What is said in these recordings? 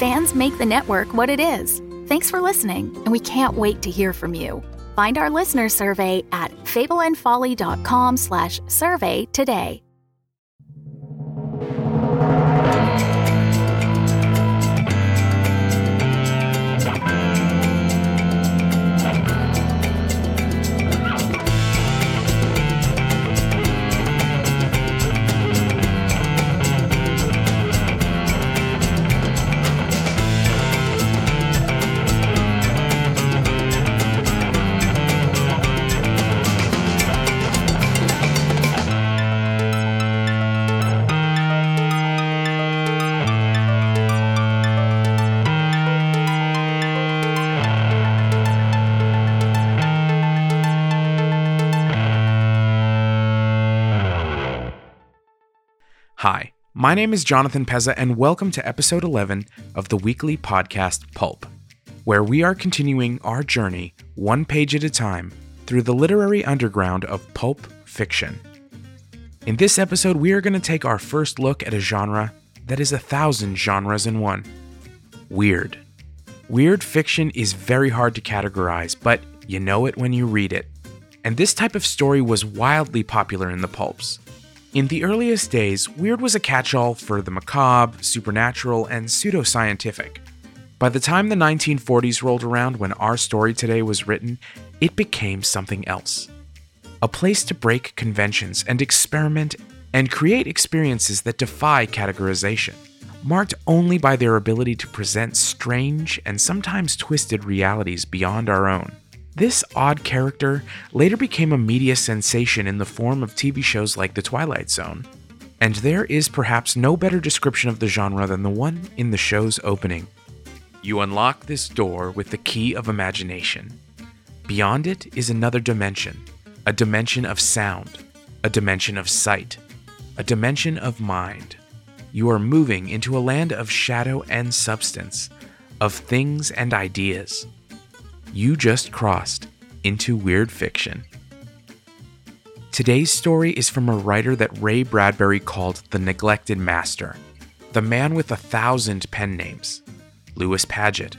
Fans make the network what it is. Thanks for listening, and we can't wait to hear from you. Find our listener survey at fableandfolly.com slash survey today. My name is Jonathan Pezza, and welcome to episode 11 of the weekly podcast Pulp, where we are continuing our journey, one page at a time, through the literary underground of pulp fiction. In this episode, we are going to take our first look at a genre that is a thousand genres in one weird. Weird fiction is very hard to categorize, but you know it when you read it. And this type of story was wildly popular in the pulps. In the earliest days, weird was a catch all for the macabre, supernatural, and pseudoscientific. By the time the 1940s rolled around when our story today was written, it became something else. A place to break conventions and experiment and create experiences that defy categorization, marked only by their ability to present strange and sometimes twisted realities beyond our own. This odd character later became a media sensation in the form of TV shows like The Twilight Zone. And there is perhaps no better description of the genre than the one in the show's opening. You unlock this door with the key of imagination. Beyond it is another dimension a dimension of sound, a dimension of sight, a dimension of mind. You are moving into a land of shadow and substance, of things and ideas you just crossed into weird fiction. Today's story is from a writer that Ray Bradbury called the neglected master, the man with a thousand pen names Lewis Padgett,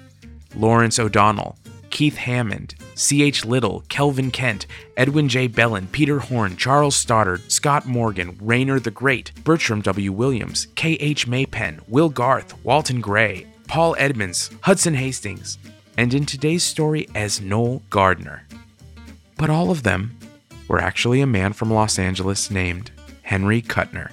Lawrence O'Donnell, Keith Hammond, C.H. Liddell, Kelvin Kent, Edwin J. Bellin, Peter Horn, Charles Stoddard, Scott Morgan, Rainer the Great, Bertram W. Williams, K.H. Maepen, Will Garth, Walton Gray, Paul Edmonds, Hudson Hastings, and in today's story as Noel Gardner. But all of them were actually a man from Los Angeles named Henry Kuttner.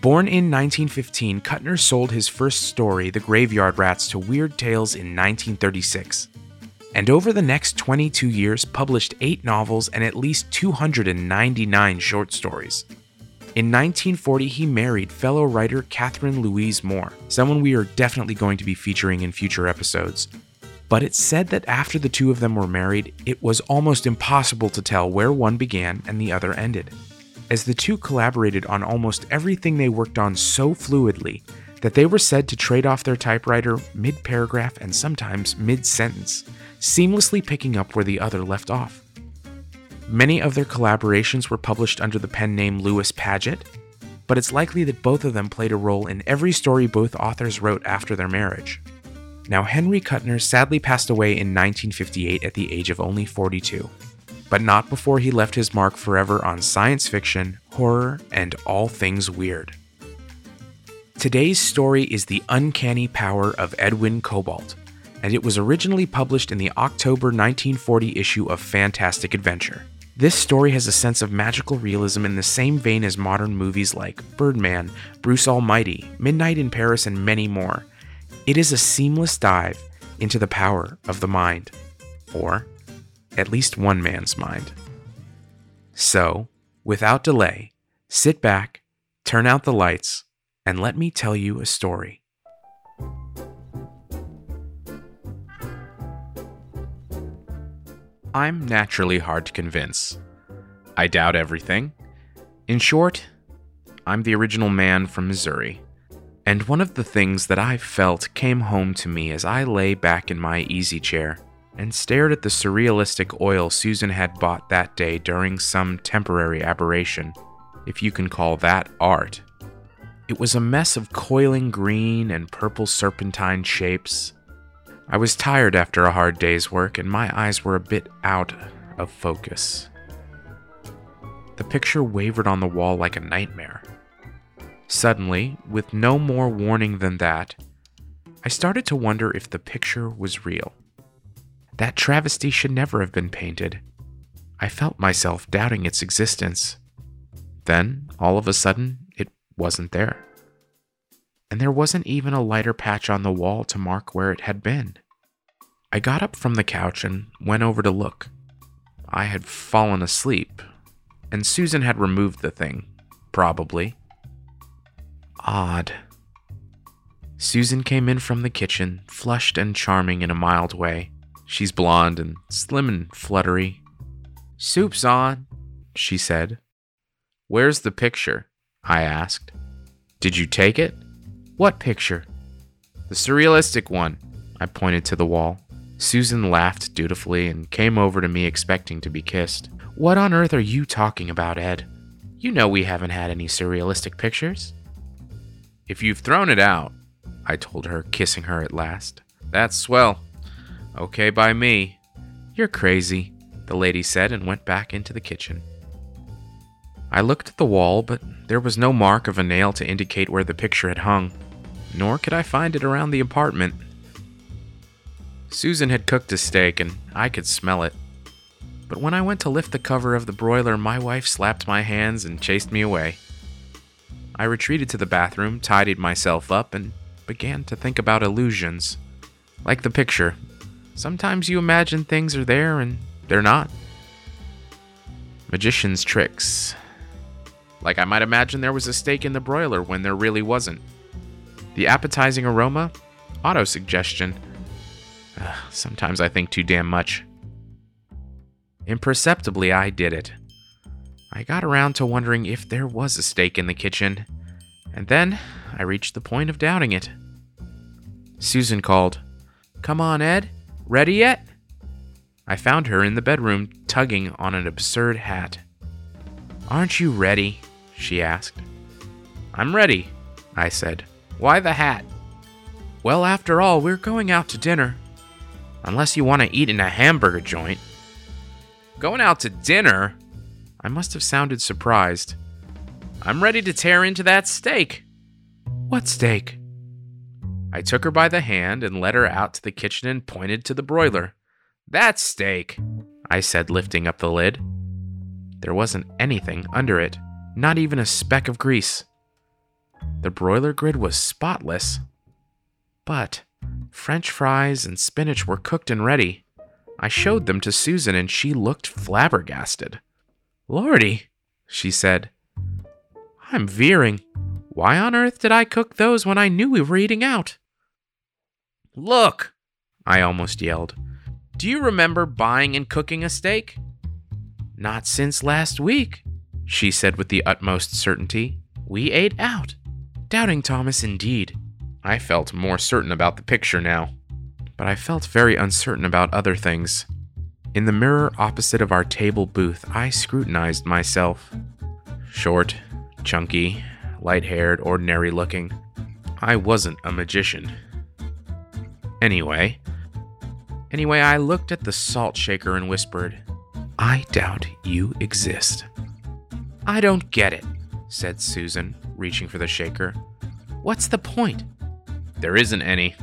Born in 1915, Kuttner sold his first story, The Graveyard Rats, to Weird Tales in 1936, and over the next 22 years published eight novels and at least 299 short stories. In 1940, he married fellow writer Catherine Louise Moore, someone we are definitely going to be featuring in future episodes, but it's said that after the two of them were married, it was almost impossible to tell where one began and the other ended, as the two collaborated on almost everything they worked on so fluidly that they were said to trade off their typewriter mid paragraph and sometimes mid sentence, seamlessly picking up where the other left off. Many of their collaborations were published under the pen name Lewis Padgett, but it's likely that both of them played a role in every story both authors wrote after their marriage. Now, Henry Kuttner sadly passed away in 1958 at the age of only 42, but not before he left his mark forever on science fiction, horror, and all things weird. Today's story is The Uncanny Power of Edwin Cobalt, and it was originally published in the October 1940 issue of Fantastic Adventure. This story has a sense of magical realism in the same vein as modern movies like Birdman, Bruce Almighty, Midnight in Paris, and many more, it is a seamless dive into the power of the mind, or at least one man's mind. So, without delay, sit back, turn out the lights, and let me tell you a story. I'm naturally hard to convince. I doubt everything. In short, I'm the original man from Missouri. And one of the things that I felt came home to me as I lay back in my easy chair and stared at the surrealistic oil Susan had bought that day during some temporary aberration, if you can call that art. It was a mess of coiling green and purple serpentine shapes. I was tired after a hard day's work, and my eyes were a bit out of focus. The picture wavered on the wall like a nightmare. Suddenly, with no more warning than that, I started to wonder if the picture was real. That travesty should never have been painted. I felt myself doubting its existence. Then, all of a sudden, it wasn't there. And there wasn't even a lighter patch on the wall to mark where it had been. I got up from the couch and went over to look. I had fallen asleep, and Susan had removed the thing, probably. Odd. Susan came in from the kitchen, flushed and charming in a mild way. She's blonde and slim and fluttery. Soup's on, she said. Where's the picture? I asked. Did you take it? What picture? The surrealistic one. I pointed to the wall. Susan laughed dutifully and came over to me expecting to be kissed. What on earth are you talking about, Ed? You know we haven't had any surrealistic pictures. If you've thrown it out, I told her, kissing her at last. That's swell. Okay by me. You're crazy, the lady said and went back into the kitchen. I looked at the wall, but there was no mark of a nail to indicate where the picture had hung, nor could I find it around the apartment. Susan had cooked a steak, and I could smell it. But when I went to lift the cover of the broiler, my wife slapped my hands and chased me away. I retreated to the bathroom, tidied myself up, and began to think about illusions. Like the picture, Sometimes you imagine things are there and they're not. Magician's tricks. Like I might imagine there was a steak in the broiler when there really wasn't. The appetizing aroma, autosuggestion. Uh, sometimes I think too damn much. Imperceptibly, I did it. I got around to wondering if there was a steak in the kitchen, and then I reached the point of doubting it. Susan called, Come on, Ed. Ready yet? I found her in the bedroom tugging on an absurd hat. Aren't you ready? she asked. I'm ready, I said. Why the hat? Well, after all, we're going out to dinner. Unless you want to eat in a hamburger joint. Going out to dinner? I must have sounded surprised. I'm ready to tear into that steak. What steak? I took her by the hand and led her out to the kitchen and pointed to the broiler. That steak, I said, lifting up the lid. There wasn't anything under it, not even a speck of grease. The broiler grid was spotless. But French fries and spinach were cooked and ready. I showed them to Susan and she looked flabbergasted. Lordy, she said. I'm veering. Why on earth did I cook those when I knew we were eating out? Look! I almost yelled. Do you remember buying and cooking a steak? Not since last week, she said with the utmost certainty. We ate out. Doubting Thomas indeed. I felt more certain about the picture now, but I felt very uncertain about other things. In the mirror opposite of our table booth, I scrutinized myself. Short, chunky, light haired, ordinary looking. I wasn't a magician. Anyway, anyway, I looked at the salt shaker and whispered, I doubt you exist. I don't get it, said Susan, reaching for the shaker. What's the point? There isn't any,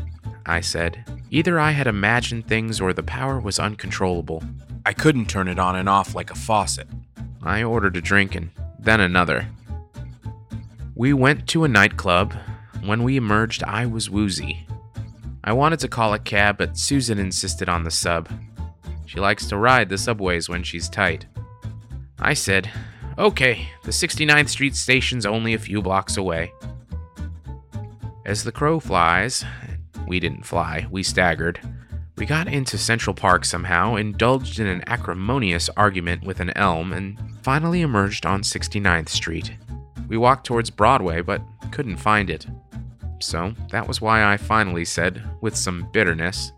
I said. Either I had imagined things or the power was uncontrollable. I couldn't turn it on and off like a faucet. I ordered a drink and then another. We went to a nightclub. When we emerged, I was woozy. I wanted to call a cab, but Susan insisted on the sub. She likes to ride the subways when she's tight. I said, Okay, the 69th Street station's only a few blocks away. As the crow flies, we didn't fly, we staggered, We got into Central Park somehow, indulged in an acrimonious argument with an elm, and finally emerged on 69th Street. We walked towards Broadway, but couldn't find it. So that was why I finally said, with some bitterness,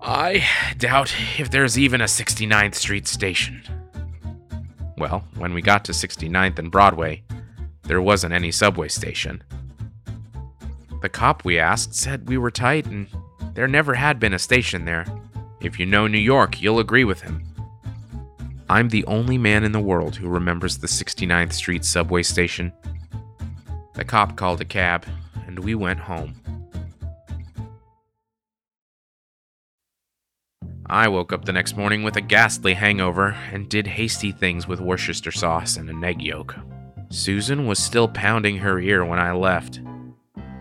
I doubt if there's even a 69th Street station. Well, when we got to 69th and Broadway, there wasn't any subway station. The cop we asked said we were tight and there never had been a station there. If you know New York, you'll agree with him. I'm the only man in the world who remembers the 69th Street subway station. The cop called a cab, and we went home. I woke up the next morning with a ghastly hangover and did hasty things with Worcester sauce and an egg yolk. Susan was still pounding her ear when I left.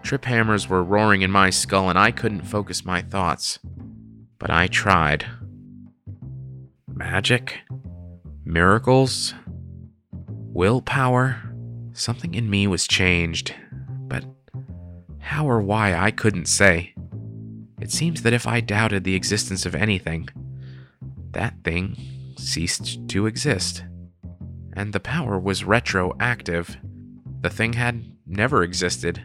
Trip hammers were roaring in my skull and I couldn't focus my thoughts. But I tried. Magic? Miracles? Willpower? Something in me was changed, but how or why I couldn't say. It seems that if I doubted the existence of anything, that thing ceased to exist. And the power was retroactive. The thing had never existed.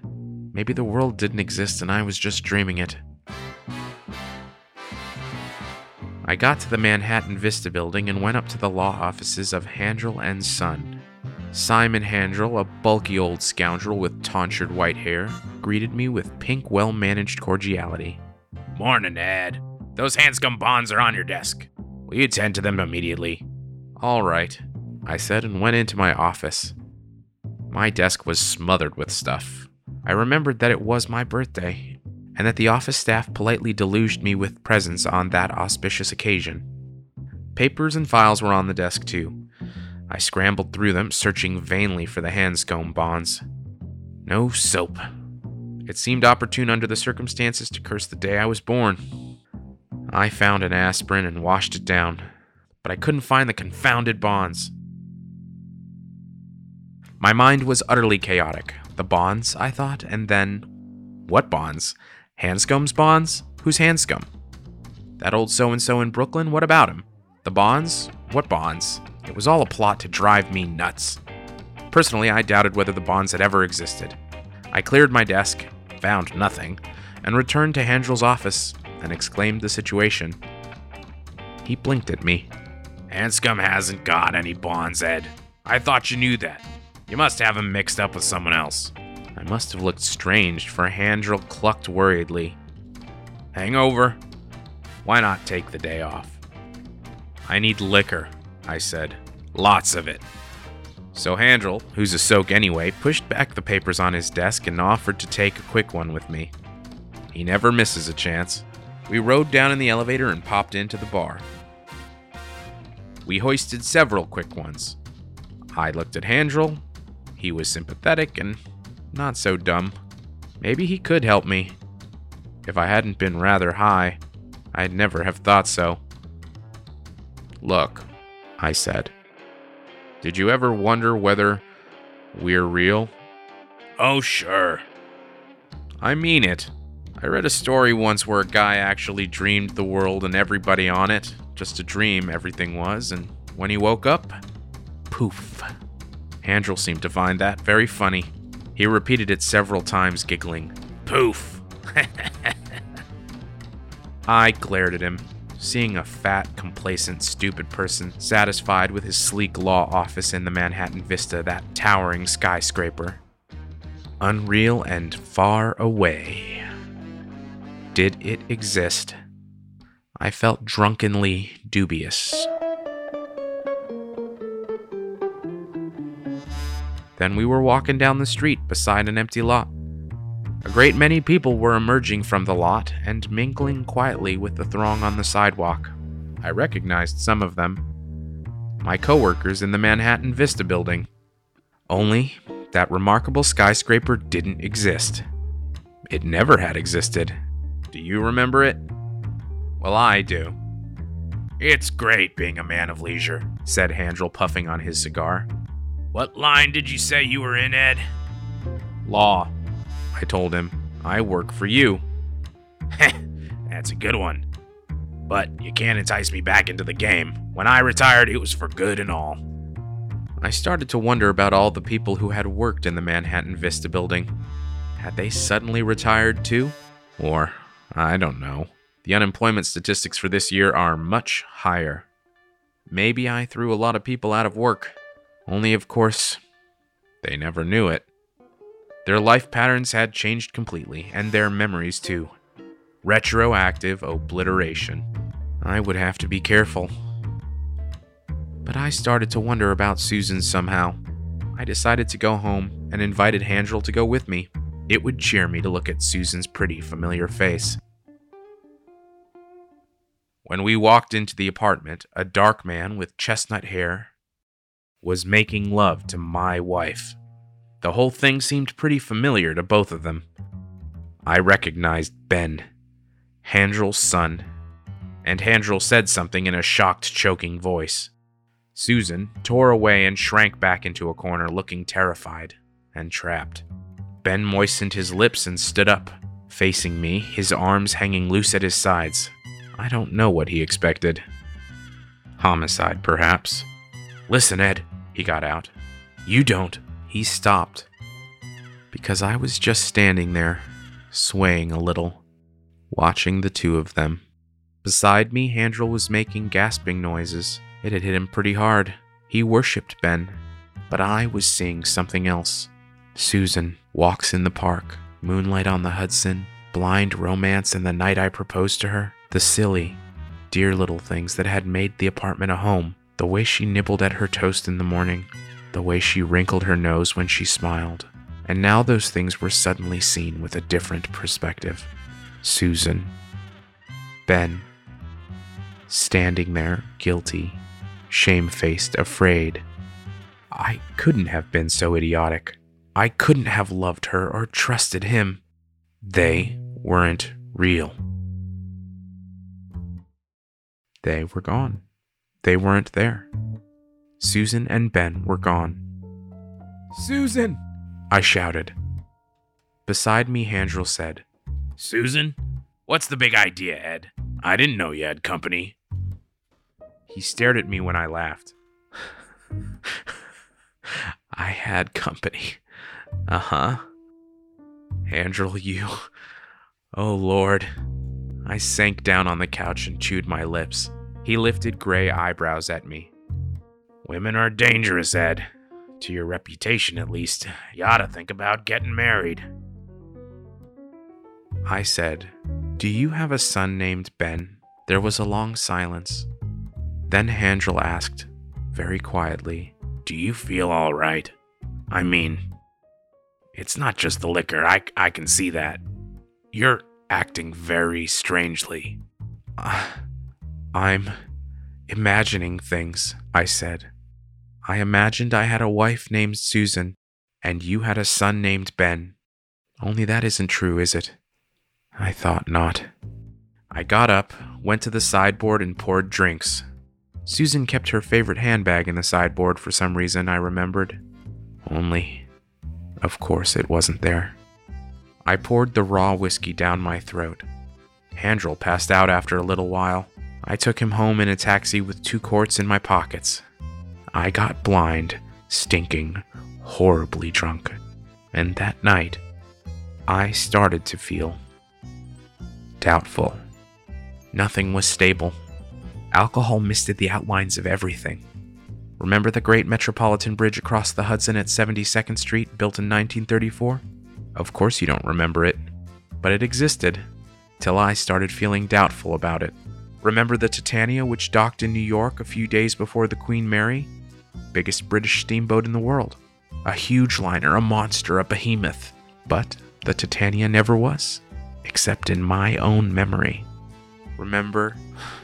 Maybe the world didn't exist and I was just dreaming it. I got to the Manhattan Vista building and went up to the law offices of Handrel and Son. Simon Handrel, a bulky old scoundrel with tonsured white hair, greeted me with pink, well managed cordiality. Morning, Ed. Those Hanscom bonds are on your desk. Will you attend to them immediately? All right, I said and went into my office. My desk was smothered with stuff. I remembered that it was my birthday, and that the office staff politely deluged me with presents on that auspicious occasion. Papers and files were on the desk, too. I scrambled through them, searching vainly for the Hanscom bonds. No soap. It seemed opportune under the circumstances to curse the day I was born. I found an aspirin and washed it down, but I couldn't find the confounded bonds. My mind was utterly chaotic. The bonds, I thought, and then. What bonds? Hanscom's bonds? Who's Hanscom? That old so and so in Brooklyn? What about him? The bonds? What bonds? It was all a plot to drive me nuts. Personally, I doubted whether the bonds had ever existed. I cleared my desk, found nothing, and returned to Handrel's office and exclaimed the situation. He blinked at me. Hanscom hasn't got any bonds, Ed. I thought you knew that. You must have him mixed up with someone else. I must have looked strange, for Handrel clucked worriedly. Hangover? Why not take the day off? I need liquor, I said. Lots of it. So Handrel, who's a soak anyway, pushed back the papers on his desk and offered to take a quick one with me. He never misses a chance. We rode down in the elevator and popped into the bar. We hoisted several quick ones. I looked at Handrel, he was sympathetic and not so dumb. Maybe he could help me. If I hadn't been rather high, I'd never have thought so. Look, I said. Did you ever wonder whether we're real? Oh, sure. I mean it. I read a story once where a guy actually dreamed the world and everybody on it. Just a dream, everything was, and when he woke up, poof. Handrel seemed to find that very funny. He repeated it several times, giggling. Poof! I glared at him, seeing a fat, complacent, stupid person satisfied with his sleek law office in the Manhattan Vista, that towering skyscraper. Unreal and far away. Did it exist? I felt drunkenly dubious. Then we were walking down the street beside an empty lot. A great many people were emerging from the lot and mingling quietly with the throng on the sidewalk. I recognized some of them. My coworkers in the Manhattan Vista building. Only that remarkable skyscraper didn't exist. It never had existed. Do you remember it? Well, I do. It's great being a man of leisure, said Handrel, puffing on his cigar. What line did you say you were in, Ed? Law. I told him. I work for you. That's a good one. But you can't entice me back into the game. When I retired, it was for good and all. I started to wonder about all the people who had worked in the Manhattan Vista building. Had they suddenly retired too? Or, I don't know. The unemployment statistics for this year are much higher. Maybe I threw a lot of people out of work. Only, of course, they never knew it. Their life patterns had changed completely, and their memories too. Retroactive obliteration. I would have to be careful. But I started to wonder about Susan somehow. I decided to go home and invited Handrel to go with me. It would cheer me to look at Susan's pretty, familiar face. When we walked into the apartment, a dark man with chestnut hair was making love to my wife. The whole thing seemed pretty familiar to both of them. I recognized Ben, Handrel's son, and Handrel said something in a shocked, choking voice. Susan tore away and shrank back into a corner, looking terrified and trapped. Ben moistened his lips and stood up, facing me, his arms hanging loose at his sides. I don't know what he expected. Homicide, perhaps. Listen, Ed, he got out. You don't. He stopped. Because I was just standing there, swaying a little, watching the two of them. Beside me, Handrel was making gasping noises. It had hit him pretty hard. He worshipped Ben. But I was seeing something else. Susan walks in the park, moonlight on the Hudson, blind romance and the night I proposed to her. The silly, dear little things that had made the apartment a home. The way she nibbled at her toast in the morning. The way she wrinkled her nose when she smiled. And now those things were suddenly seen with a different perspective. Susan. Ben. Standing there, guilty, shamefaced, afraid. I couldn't have been so idiotic. I couldn't have loved her or trusted him. They weren't real. They were gone. They weren't there. Susan and Ben were gone. Susan! I shouted. Beside me, Handrel said, Susan? What's the big idea, Ed? I didn't know you had company. He stared at me when I laughed. I had company. Uh huh. Handrel, you. Oh, Lord. I sank down on the couch and chewed my lips. He lifted gray eyebrows at me. Women are dangerous, Ed. To your reputation, at least. You ought to think about getting married. I said, Do you have a son named Ben? There was a long silence. Then Handrel asked, very quietly, Do you feel all right? I mean, it's not just the liquor, I, I can see that. You're acting very strangely. Uh, I'm imagining things, I said. I imagined I had a wife named Susan, and you had a son named Ben. Only that isn't true, is it? I thought not. I got up, went to the sideboard, and poured drinks. Susan kept her favorite handbag in the sideboard for some reason, I remembered. Only, of course, it wasn't there. I poured the raw whiskey down my throat. Handrel passed out after a little while. I took him home in a taxi with two quarts in my pockets. I got blind, stinking, horribly drunk. And that night, I started to feel doubtful. Nothing was stable. Alcohol misted the outlines of everything. Remember the great Metropolitan Bridge across the Hudson at 72nd Street, built in 1934? Of course you don't remember it, but it existed, till I started feeling doubtful about it. Remember the Titania, which docked in New York a few days before the Queen Mary? Biggest British steamboat in the world. A huge liner, a monster, a behemoth. But the Titania never was, except in my own memory. Remember?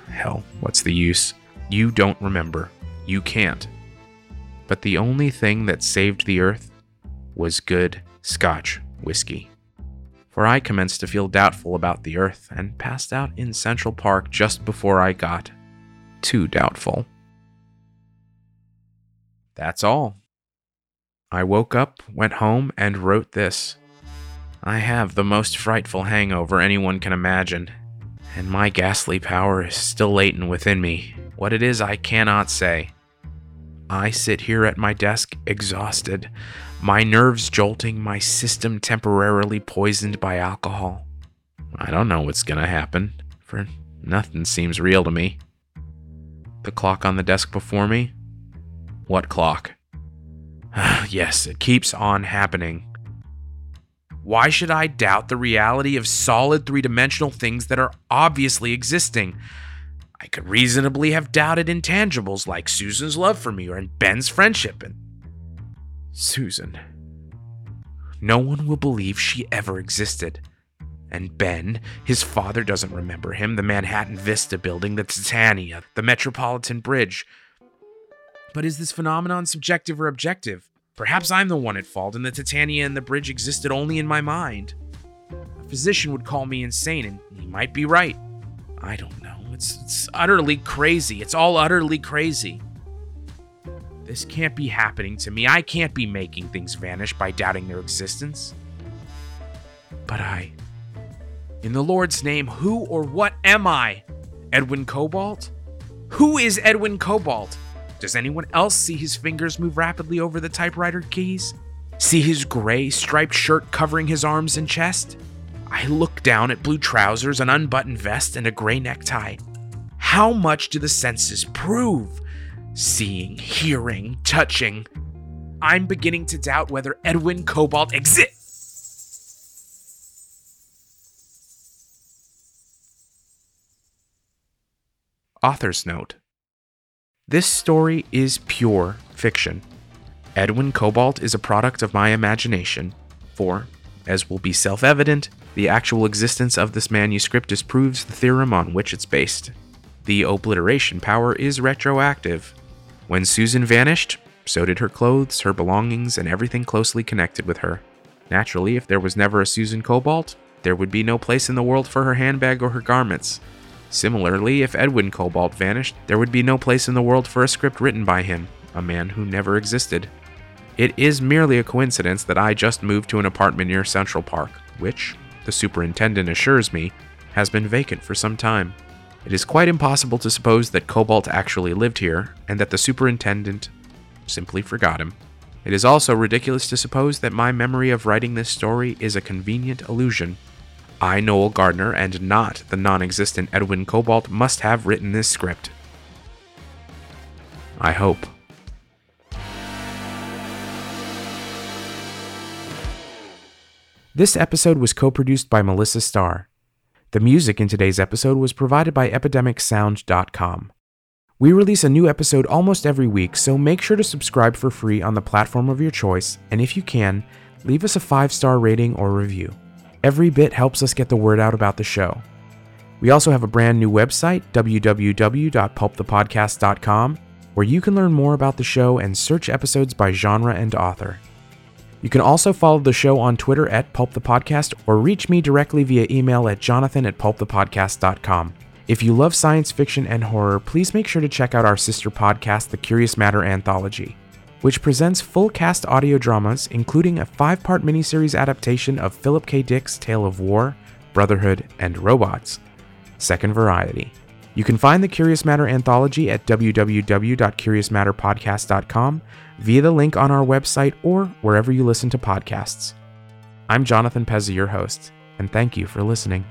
Hell, what's the use? You don't remember. You can't. But the only thing that saved the Earth was good Scotch whiskey for I commenced to feel doubtful about the Earth and passed out in Central Park just before I got too doubtful. That's all. I woke up, went home, and wrote this. I have the most frightful hangover anyone can imagine, and my ghastly power is still latent within me. What it is, I cannot say. I sit here at my desk, exhausted, my nerves jolting, my system temporarily poisoned by alcohol. I don't know what's gonna happen, for nothing seems real to me. The clock on the desk before me? What clock? yes, it keeps on happening. Why should I doubt the reality of solid three dimensional things that are obviously existing? I could reasonably have doubted intangibles like Susan's love for me or Ben's friendship and Susan. No one will believe she ever existed. And Ben, his father doesn't remember him, the Manhattan Vista building, the Titania, the Metropolitan Bridge. But is this phenomenon subjective or objective? Perhaps I'm the one at fault, and the Titania and the bridge existed only in my mind. A physician would call me insane, and he might be right. I don't know. It's, it's utterly crazy. It's all utterly crazy. This can't be happening to me. I can't be making things vanish by doubting their existence. But I. In the Lord's name, who or what am I? Edwin Cobalt? Who is Edwin Cobalt? Does anyone else see his fingers move rapidly over the typewriter keys? See his gray striped shirt covering his arms and chest? I look down at blue trousers, an unbuttoned vest, and a gray necktie. How much do the senses prove? Seeing, hearing, touching. I'm beginning to doubt whether Edwin Cobalt exists. Author's Note this story is pure fiction. Edwin Cobalt is a product of my imagination, for, as will be self evident, the actual existence of this manuscript disproves the theorem on which it's based. The obliteration power is retroactive. When Susan vanished, so did her clothes, her belongings, and everything closely connected with her. Naturally, if there was never a Susan Cobalt, there would be no place in the world for her handbag or her garments, Similarly, if Edwin Cobalt vanished, there would be no place in the world for a script written by him, a man who never existed. It is merely a coincidence that I just moved to an apartment near Central Park, which, the superintendent assures me, has been vacant for some time. It is quite impossible to suppose that Cobalt actually lived here, and that the superintendent simply forgot him. It is also ridiculous to suppose that my memory of writing this story is a convenient illusion I, Noel Gardner, and not the non existent Edwin Cobalt, must have written this script. I hope. This episode was co produced by Melissa Starr. The music in today's episode was provided by EpidemicSound.com. We release a new episode almost every week, so make sure to subscribe for free on the platform of your choice, and if you can, leave us a five star rating or review. Every bit helps us get the word out about the show. We also have a brand new website, www.pulpthepodcast.com, where you can learn more about the show and search episodes by genre and author. You can also follow the show on Twitter at Pulp the Podcast or reach me directly via email at jonathan at pulpthepodcast.com. If you love science fiction and horror, please make sure to check out our sister podcast, The Curious Matter Anthology which presents full cast audio dramas, including a five part miniseries adaptation of Philip K. Dick's Tale of War, Brotherhood, and Robots. Second Variety. You can find the Curious Matter anthology at www.curiousmatterpodcast.com via the link on our website or wherever you listen to podcasts. I'm Jonathan Pezza, your host, and thank you for listening.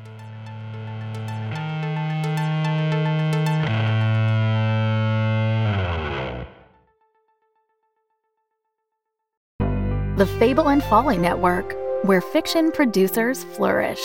the Fable and Folly Network, where fiction producers flourish.